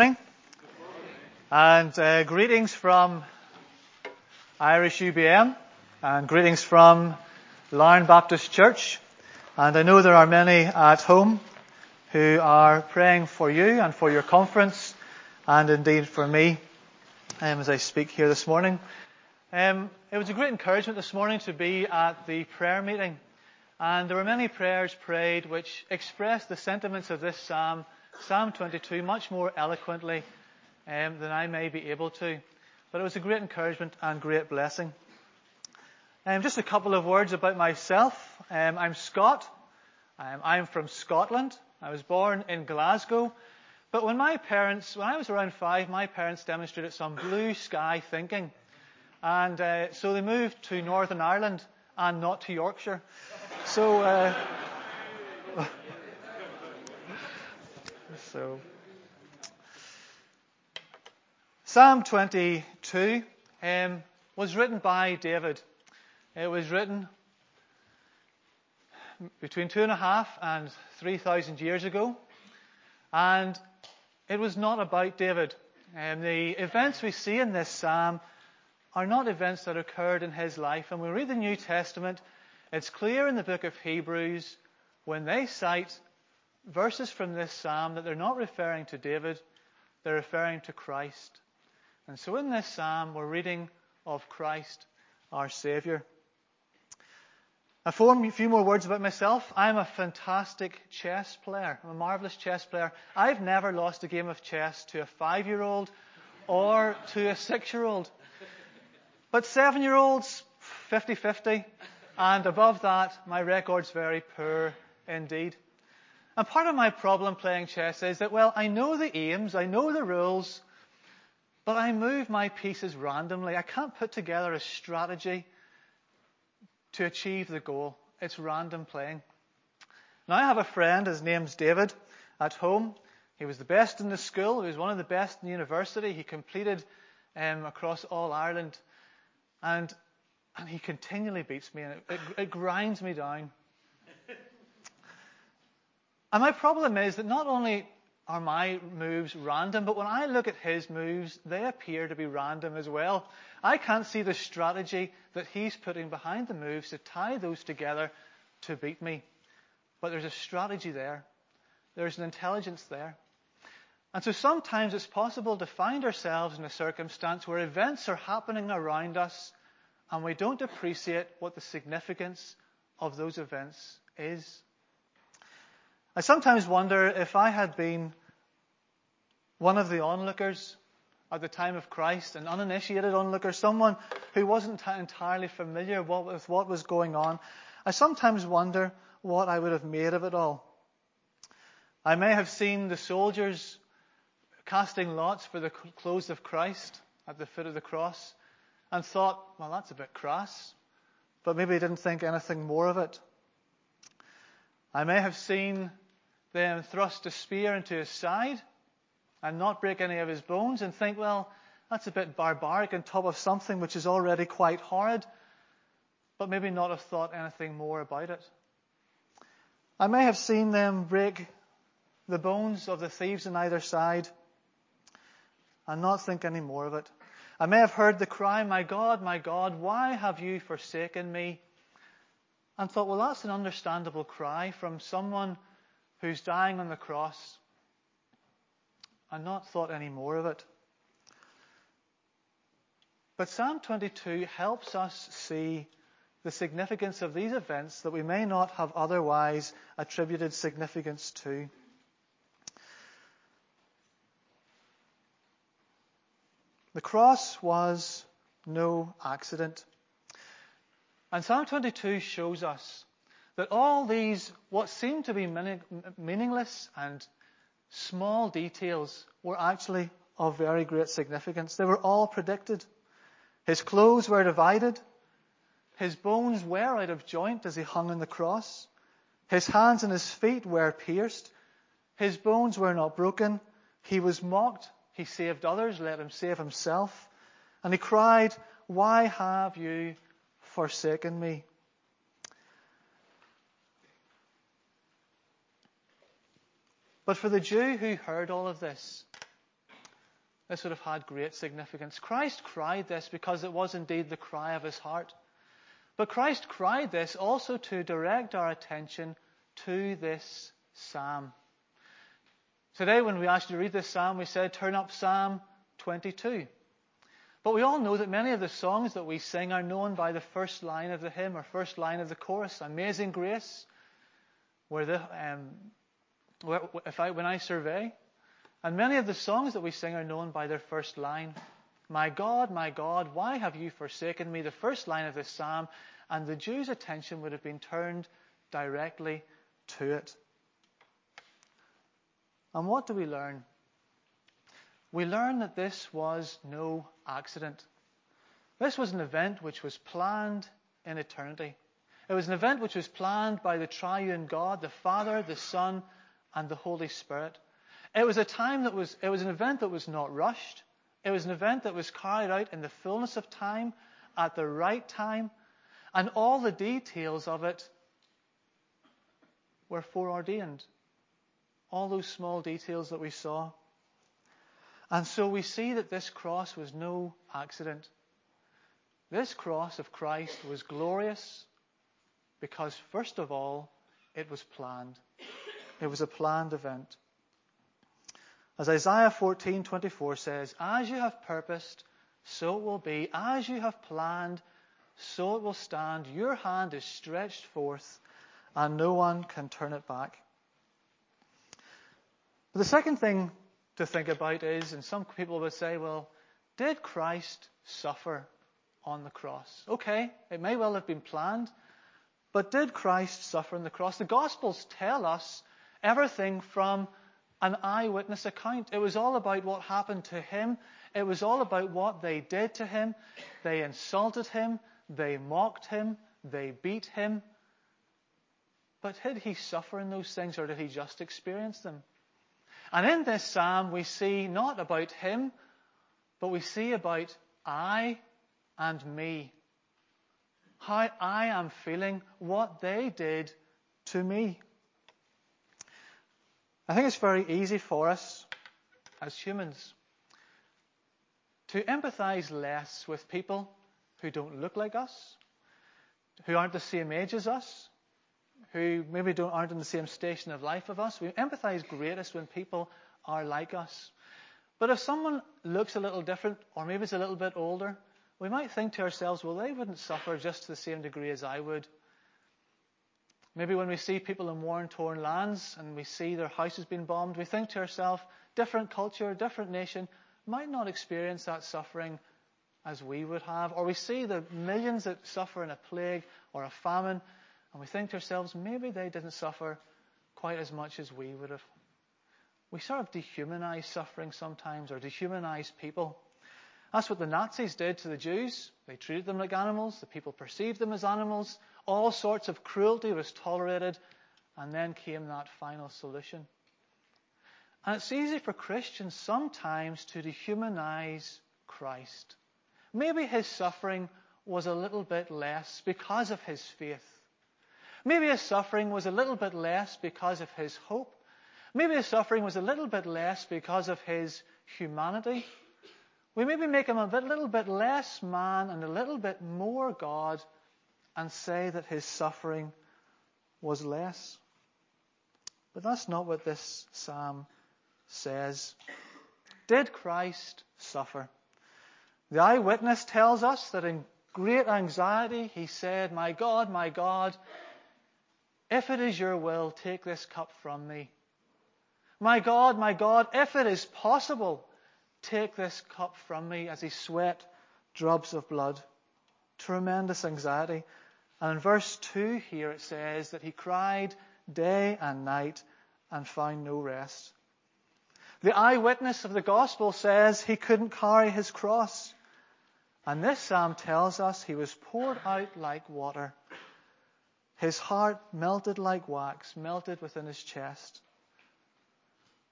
morning. And uh, greetings from Irish UBM and greetings from Larne Baptist Church. And I know there are many at home who are praying for you and for your conference and indeed for me um, as I speak here this morning. Um, it was a great encouragement this morning to be at the prayer meeting. And there were many prayers prayed which expressed the sentiments of this psalm Psalm 22 much more eloquently um, than I may be able to. But it was a great encouragement and great blessing. Um, just a couple of words about myself. Um, I'm Scott. Um, I'm from Scotland. I was born in Glasgow. But when my parents, when I was around five, my parents demonstrated some blue sky thinking. And uh, so they moved to Northern Ireland and not to Yorkshire. So, uh, So, Psalm 22 um, was written by David. It was written between two and a half and three thousand years ago, and it was not about David. Um, the events we see in this psalm are not events that occurred in his life. And when we read the New Testament, it's clear in the book of Hebrews when they cite verses from this psalm that they're not referring to David, they're referring to Christ. And so in this psalm, we're reading of Christ, our Savior. A few more words about myself. I'm a fantastic chess player. I'm a marvelous chess player. I've never lost a game of chess to a five year old or to a six year old. But seven year olds, 50 50. And above that, my record's very poor indeed. And part of my problem playing chess is that, well, I know the aims, I know the rules, but I move my pieces randomly. I can't put together a strategy to achieve the goal. It's random playing. Now, I have a friend, his name's David, at home. He was the best in the school, he was one of the best in the university. He completed um, across all Ireland. And, and he continually beats me, and it, it, it grinds me down. And my problem is that not only are my moves random, but when I look at his moves, they appear to be random as well. I can't see the strategy that he's putting behind the moves to tie those together to beat me. But there's a strategy there. There's an intelligence there. And so sometimes it's possible to find ourselves in a circumstance where events are happening around us and we don't appreciate what the significance of those events is. I sometimes wonder if I had been one of the onlookers at the time of Christ, an uninitiated onlooker, someone who wasn't entirely familiar with what was going on, I sometimes wonder what I would have made of it all. I may have seen the soldiers casting lots for the clothes of Christ at the foot of the cross and thought, well, that's a bit crass, but maybe I didn't think anything more of it. I may have seen them thrust a spear into his side and not break any of his bones and think, well, that's a bit barbaric on top of something which is already quite horrid, but maybe not have thought anything more about it. I may have seen them break the bones of the thieves on either side and not think any more of it. I may have heard the cry, My God, my God, why have you forsaken me? And thought, well, that's an understandable cry from someone who's dying on the cross and not thought any more of it. But Psalm 22 helps us see the significance of these events that we may not have otherwise attributed significance to. The cross was no accident. And Psalm 22 shows us that all these, what seemed to be meaningless and small details, were actually of very great significance. They were all predicted. His clothes were divided. His bones were out of joint as he hung on the cross. His hands and his feet were pierced. His bones were not broken. He was mocked. He saved others. Let him save himself. And he cried, Why have you forsaken me? But for the Jew who heard all of this, this would have had great significance. Christ cried this because it was indeed the cry of his heart. But Christ cried this also to direct our attention to this psalm. Today, when we asked you to read this psalm, we said, turn up Psalm 22. But we all know that many of the songs that we sing are known by the first line of the hymn or first line of the chorus. Amazing grace, where the, um, if I, when I survey. And many of the songs that we sing are known by their first line. My God, my God, why have you forsaken me? The first line of this psalm. And the Jews' attention would have been turned directly to it. And what do we learn? We learn that this was no accident. This was an event which was planned in eternity. It was an event which was planned by the triune God, the Father, the Son, and the Holy Spirit. It was a time that was, it was an event that was not rushed. It was an event that was carried out in the fullness of time, at the right time, and all the details of it were foreordained. All those small details that we saw. And so we see that this cross was no accident. This cross of Christ was glorious because, first of all, it was planned. It was a planned event. As Isaiah 14:24 says, "As you have purposed, so it will be; as you have planned, so it will stand. Your hand is stretched forth, and no one can turn it back." But the second thing to think about is, and some people would say, well, did Christ suffer on the cross? Okay, it may well have been planned, but did Christ suffer on the cross? The Gospels tell us everything from an eyewitness account. It was all about what happened to him. It was all about what they did to him. They insulted him. They mocked him. They beat him. But did he suffer in those things or did he just experience them? And in this psalm, we see not about him, but we see about I and me. How I am feeling, what they did to me. I think it's very easy for us as humans to empathize less with people who don't look like us, who aren't the same age as us, who maybe don't, aren't in the same station of life of us. We empathize greatest when people are like us. But if someone looks a little different, or maybe is a little bit older, we might think to ourselves, well, they wouldn't suffer just to the same degree as I would. Maybe when we see people in war and torn lands and we see their houses being bombed, we think to ourselves, different culture, different nation might not experience that suffering as we would have. Or we see the millions that suffer in a plague or a famine and we think to ourselves, maybe they didn't suffer quite as much as we would have. We sort of dehumanize suffering sometimes, or dehumanize people. That's what the Nazis did to the Jews. They treated them like animals. The people perceived them as animals. All sorts of cruelty was tolerated. And then came that final solution. And it's easy for Christians sometimes to dehumanize Christ. Maybe his suffering was a little bit less because of his faith. Maybe his suffering was a little bit less because of his hope. Maybe his suffering was a little bit less because of his humanity. We maybe make him a little bit less man and a little bit more God and say that his suffering was less. But that's not what this psalm says. Did Christ suffer? The eyewitness tells us that in great anxiety he said, My God, my God, if it is your will, take this cup from me. My God, my God, if it is possible, take this cup from me as he sweat drops of blood. Tremendous anxiety. And in verse 2 here it says that he cried day and night and found no rest. The eyewitness of the gospel says he couldn't carry his cross. And this psalm tells us he was poured out like water. His heart melted like wax, melted within his chest.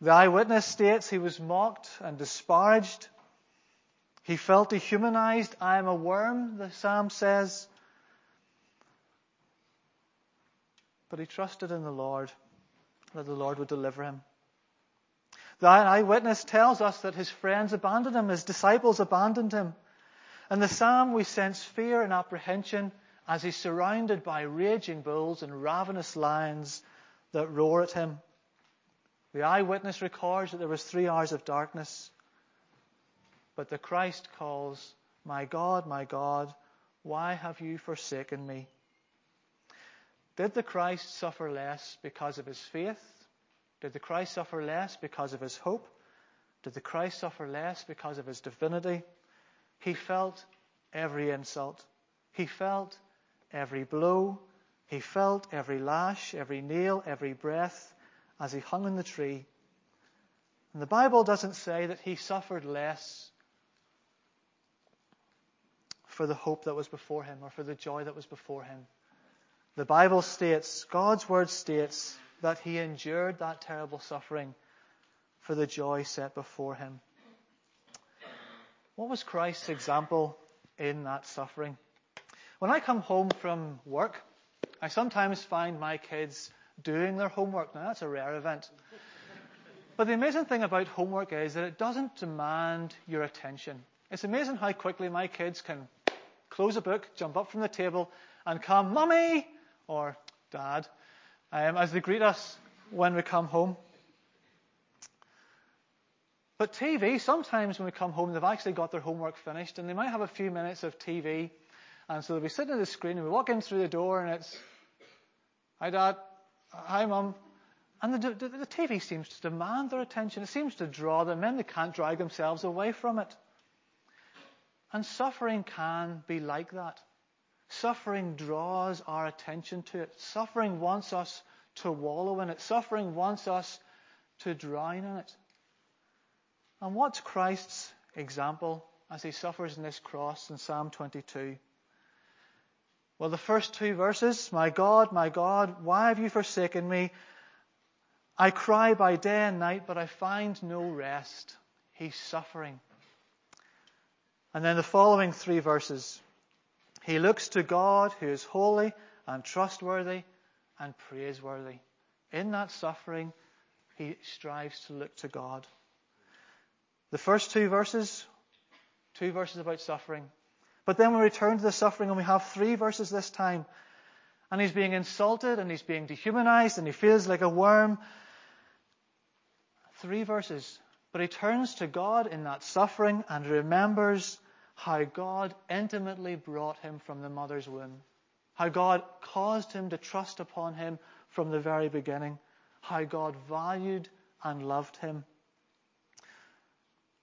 The eyewitness states he was mocked and disparaged. He felt dehumanized. I am a worm, the psalm says. But he trusted in the Lord, that the Lord would deliver him. The eyewitness tells us that his friends abandoned him, his disciples abandoned him. In the psalm, we sense fear and apprehension as he's surrounded by raging bulls and ravenous lions that roar at him. The eyewitness records that there was three hours of darkness. But the Christ calls, My God, my God, why have you forsaken me? Did the Christ suffer less because of his faith? Did the Christ suffer less because of his hope? Did the Christ suffer less because of his divinity? He felt every insult. He felt every blow. He felt every lash, every nail, every breath as he hung on the tree. And the Bible doesn't say that he suffered less for the hope that was before him or for the joy that was before him. The Bible states, God's word states, that he endured that terrible suffering for the joy set before him. What was Christ's example in that suffering? When I come home from work, I sometimes find my kids doing their homework. Now, that's a rare event. But the amazing thing about homework is that it doesn't demand your attention. It's amazing how quickly my kids can close a book, jump up from the table, and come, Mummy! or Dad, um, as they greet us when we come home. But TV, sometimes when we come home, they've actually got their homework finished and they might have a few minutes of TV. And so they'll be sitting at the screen and we walk in through the door and it's, Hi Dad, Hi Mum. And the, the, the TV seems to demand their attention. It seems to draw them in. They can't drag themselves away from it. And suffering can be like that. Suffering draws our attention to it. Suffering wants us to wallow in it. Suffering wants us to drown in it. And what's Christ's example as he suffers in this cross in Psalm 22? Well, the first two verses, My God, my God, why have you forsaken me? I cry by day and night, but I find no rest. He's suffering. And then the following three verses. He looks to God who is holy and trustworthy and praiseworthy. In that suffering, he strives to look to God. The first two verses, two verses about suffering. But then we return to the suffering and we have three verses this time. And he's being insulted and he's being dehumanized and he feels like a worm. Three verses. But he turns to God in that suffering and remembers how God intimately brought him from the mother's womb, how God caused him to trust upon him from the very beginning, how God valued and loved him.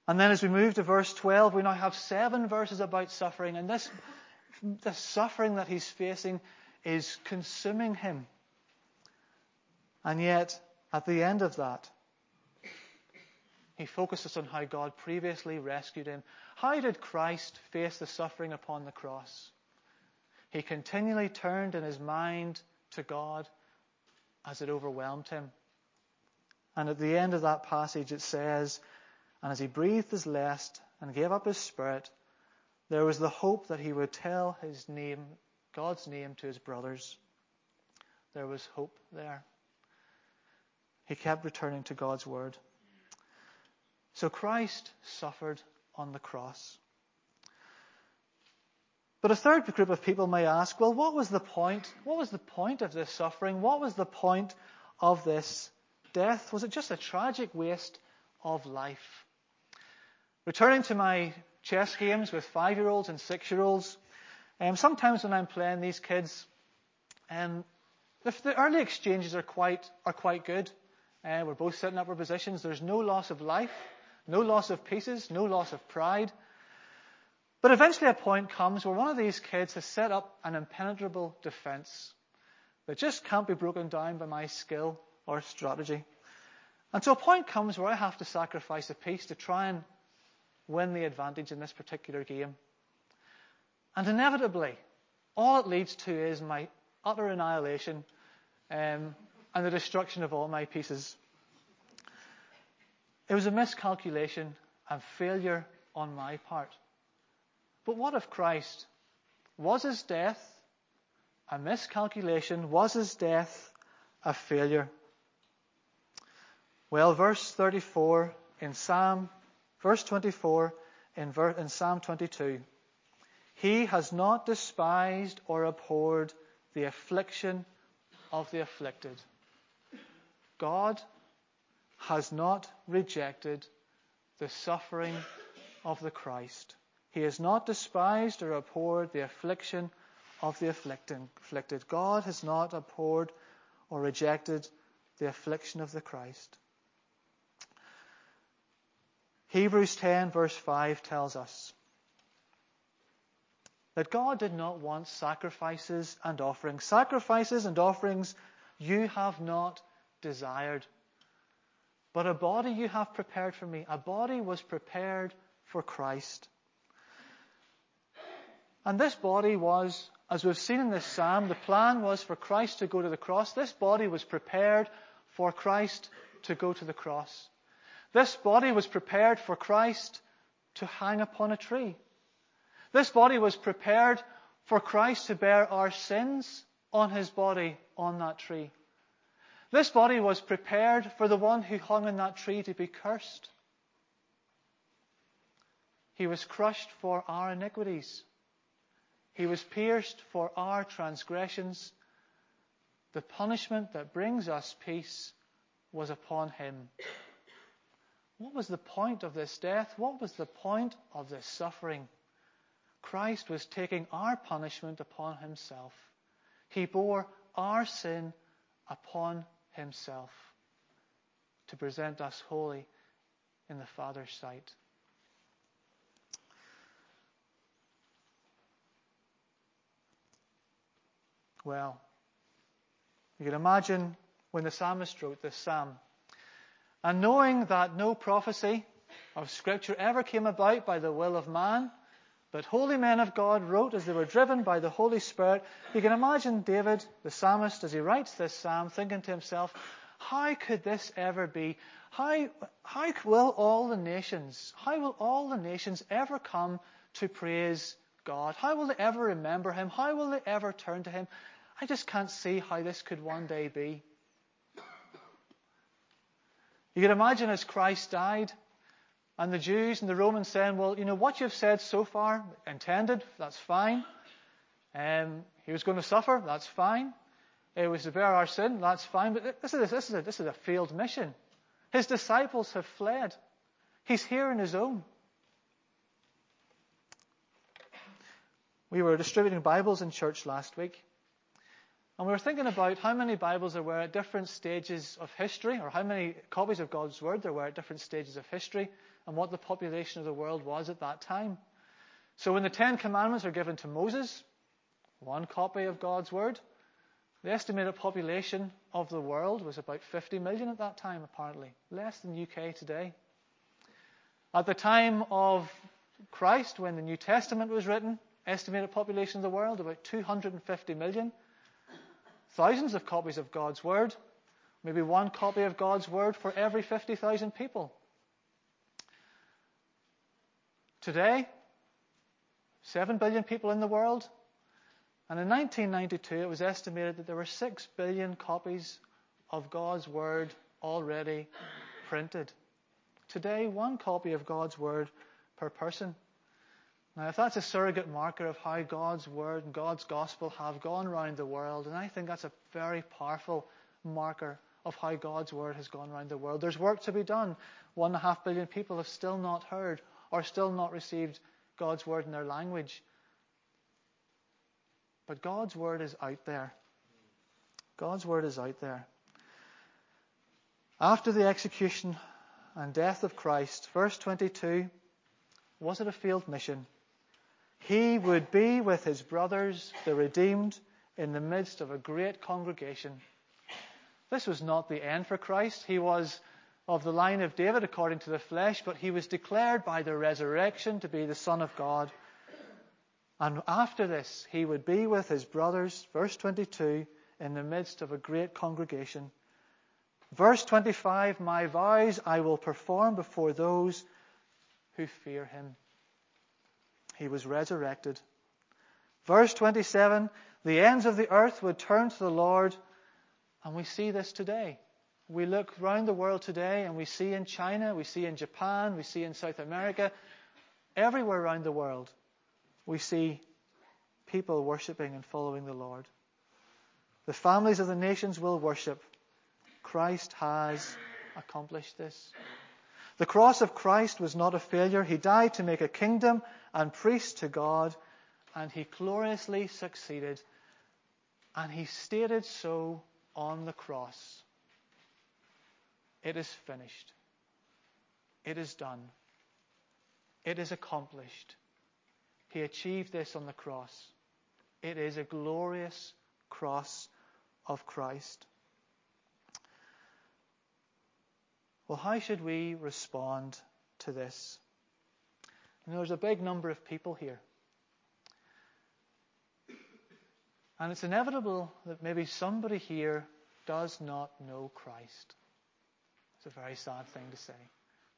And then as we move to verse 12, we now have seven verses about suffering, and this, the suffering that he's facing is consuming him. And yet, at the end of that, he focuses on how God previously rescued him. How did Christ face the suffering upon the cross? He continually turned in his mind to God as it overwhelmed him. And at the end of that passage it says, And as he breathed his last and gave up his spirit, there was the hope that he would tell his name, God's name, to his brothers. There was hope there. He kept returning to God's word. So Christ suffered on the cross. But a third group of people may ask, well, what was the point? What was the point of this suffering? What was the point of this death? Was it just a tragic waste of life? Returning to my chess games with five year olds and six year olds, um, sometimes when I'm playing these kids, um, the, the early exchanges are quite, are quite good. Uh, we're both setting up our positions. There's no loss of life. No loss of pieces, no loss of pride. But eventually a point comes where one of these kids has set up an impenetrable defense that just can't be broken down by my skill or strategy. And so a point comes where I have to sacrifice a piece to try and win the advantage in this particular game. And inevitably, all it leads to is my utter annihilation um, and the destruction of all my pieces. It was a miscalculation and failure on my part. But what if Christ? Was his death a miscalculation? Was his death a failure? Well, verse 34 in Psalm, verse 24 in, ver, in Psalm 22. He has not despised or abhorred the affliction of the afflicted. God has not rejected the suffering of the Christ. He has not despised or abhorred the affliction of the afflicted. God has not abhorred or rejected the affliction of the Christ. Hebrews 10 verse 5 tells us that God did not want sacrifices and offerings. Sacrifices and offerings you have not desired. But a body you have prepared for me. A body was prepared for Christ. And this body was, as we've seen in this psalm, the plan was for Christ to go to the cross. This body was prepared for Christ to go to the cross. This body was prepared for Christ to hang upon a tree. This body was prepared for Christ to bear our sins on his body on that tree. This body was prepared for the one who hung on that tree to be cursed. He was crushed for our iniquities. He was pierced for our transgressions. The punishment that brings us peace was upon him. What was the point of this death? What was the point of this suffering? Christ was taking our punishment upon himself. He bore our sin upon himself to present us holy in the Father's sight. Well, you can imagine when the psalmist wrote this psalm, and knowing that no prophecy of Scripture ever came about by the will of man, but holy men of God wrote as they were driven by the Holy Spirit. You can imagine David, the psalmist, as he writes this psalm, thinking to himself, how could this ever be? How, how will all the nations, how will all the nations ever come to praise God? How will they ever remember Him? How will they ever turn to Him? I just can't see how this could one day be. You can imagine as Christ died, and the Jews and the Romans saying, well, you know, what you've said so far, intended, that's fine. Um, he was going to suffer, that's fine. It was to bear our sin, that's fine. But this is, this, is a, this is a failed mission. His disciples have fled. He's here in his own. We were distributing Bibles in church last week. And we were thinking about how many Bibles there were at different stages of history, or how many copies of God's Word there were at different stages of history and what the population of the world was at that time. So when the Ten Commandments were given to Moses, one copy of God's Word, the estimated population of the world was about 50 million at that time, apparently, less than UK today. At the time of Christ, when the New Testament was written, estimated population of the world about 250 million. Thousands of copies of God's Word, maybe one copy of God's Word for every 50,000 people. Today, 7 billion people in the world. And in 1992, it was estimated that there were 6 billion copies of God's Word already printed. Today, one copy of God's Word per person. Now, if that's a surrogate marker of how God's Word and God's Gospel have gone around the world, and I think that's a very powerful marker of how God's Word has gone around the world. There's work to be done. One and a half billion people have still not heard or still not received God's word in their language. But God's word is out there. God's word is out there. After the execution and death of Christ, verse 22, was it a failed mission? He would be with his brothers, the redeemed, in the midst of a great congregation. This was not the end for Christ. He was of the line of David according to the flesh, but he was declared by the resurrection to be the Son of God. And after this, he would be with his brothers, verse 22, in the midst of a great congregation. Verse 25, My vows I will perform before those who fear him. He was resurrected. Verse 27, the ends of the earth would turn to the Lord, and we see this today. We look around the world today and we see in China, we see in Japan, we see in South America, everywhere around the world, we see people worshipping and following the Lord. The families of the nations will worship. Christ has accomplished this. The cross of Christ was not a failure. He died to make a kingdom and priest to God, and he gloriously succeeded. And he stated so on the cross. It is finished. It is done. It is accomplished. He achieved this on the cross. It is a glorious cross of Christ. Well, how should we respond to this? And there's a big number of people here. And it's inevitable that maybe somebody here does not know Christ. It's a very sad thing to say.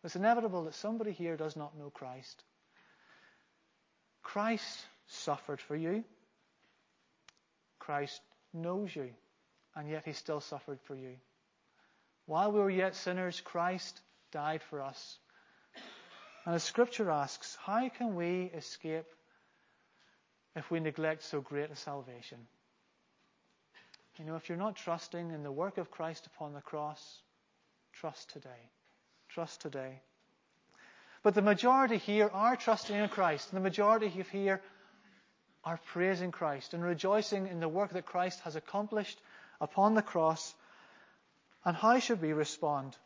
It's inevitable that somebody here does not know Christ. Christ suffered for you. Christ knows you, and yet he still suffered for you. While we were yet sinners, Christ died for us. And as Scripture asks, how can we escape if we neglect so great a salvation? You know, if you're not trusting in the work of Christ upon the cross, trust today. Trust today. But the majority here are trusting in Christ. And the majority here are praising Christ and rejoicing in the work that Christ has accomplished upon the cross. And how should we respond?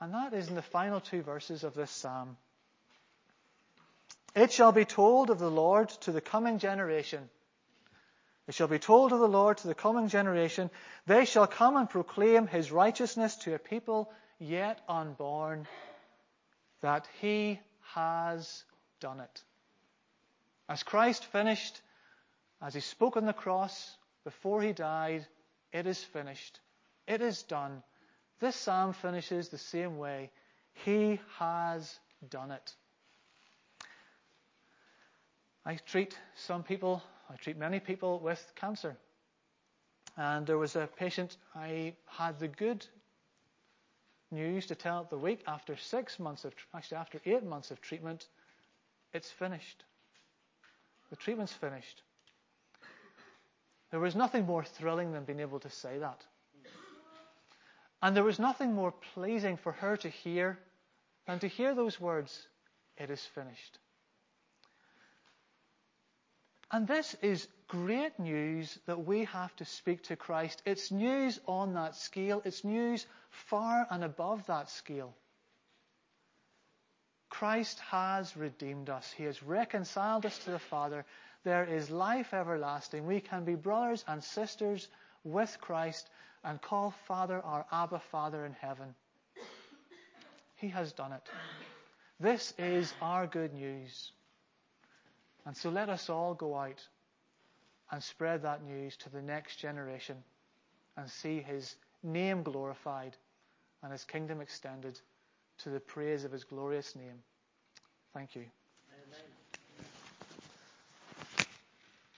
And that is in the final two verses of this psalm. It shall be told of the Lord to the coming generation. It shall be told of the Lord to the coming generation. They shall come and proclaim his righteousness to a people yet unborn, that he has done it. As Christ finished, as he spoke on the cross before he died, it is finished. It is done. This psalm finishes the same way. He has done it. I treat some people, I treat many people with cancer. And there was a patient I had the good news to tell the week after six months of, actually after eight months of treatment, it's finished. The treatment's finished. There was nothing more thrilling than being able to say that. And there was nothing more pleasing for her to hear than to hear those words, It is finished. And this is great news that we have to speak to Christ. It's news on that scale, it's news far and above that scale. Christ has redeemed us. He has reconciled us to the Father. There is life everlasting. We can be brothers and sisters with Christ and call Father our Abba Father in heaven. He has done it. This is our good news. And so let us all go out and spread that news to the next generation and see his name glorified and his kingdom extended to the praise of his glorious name. Thank you.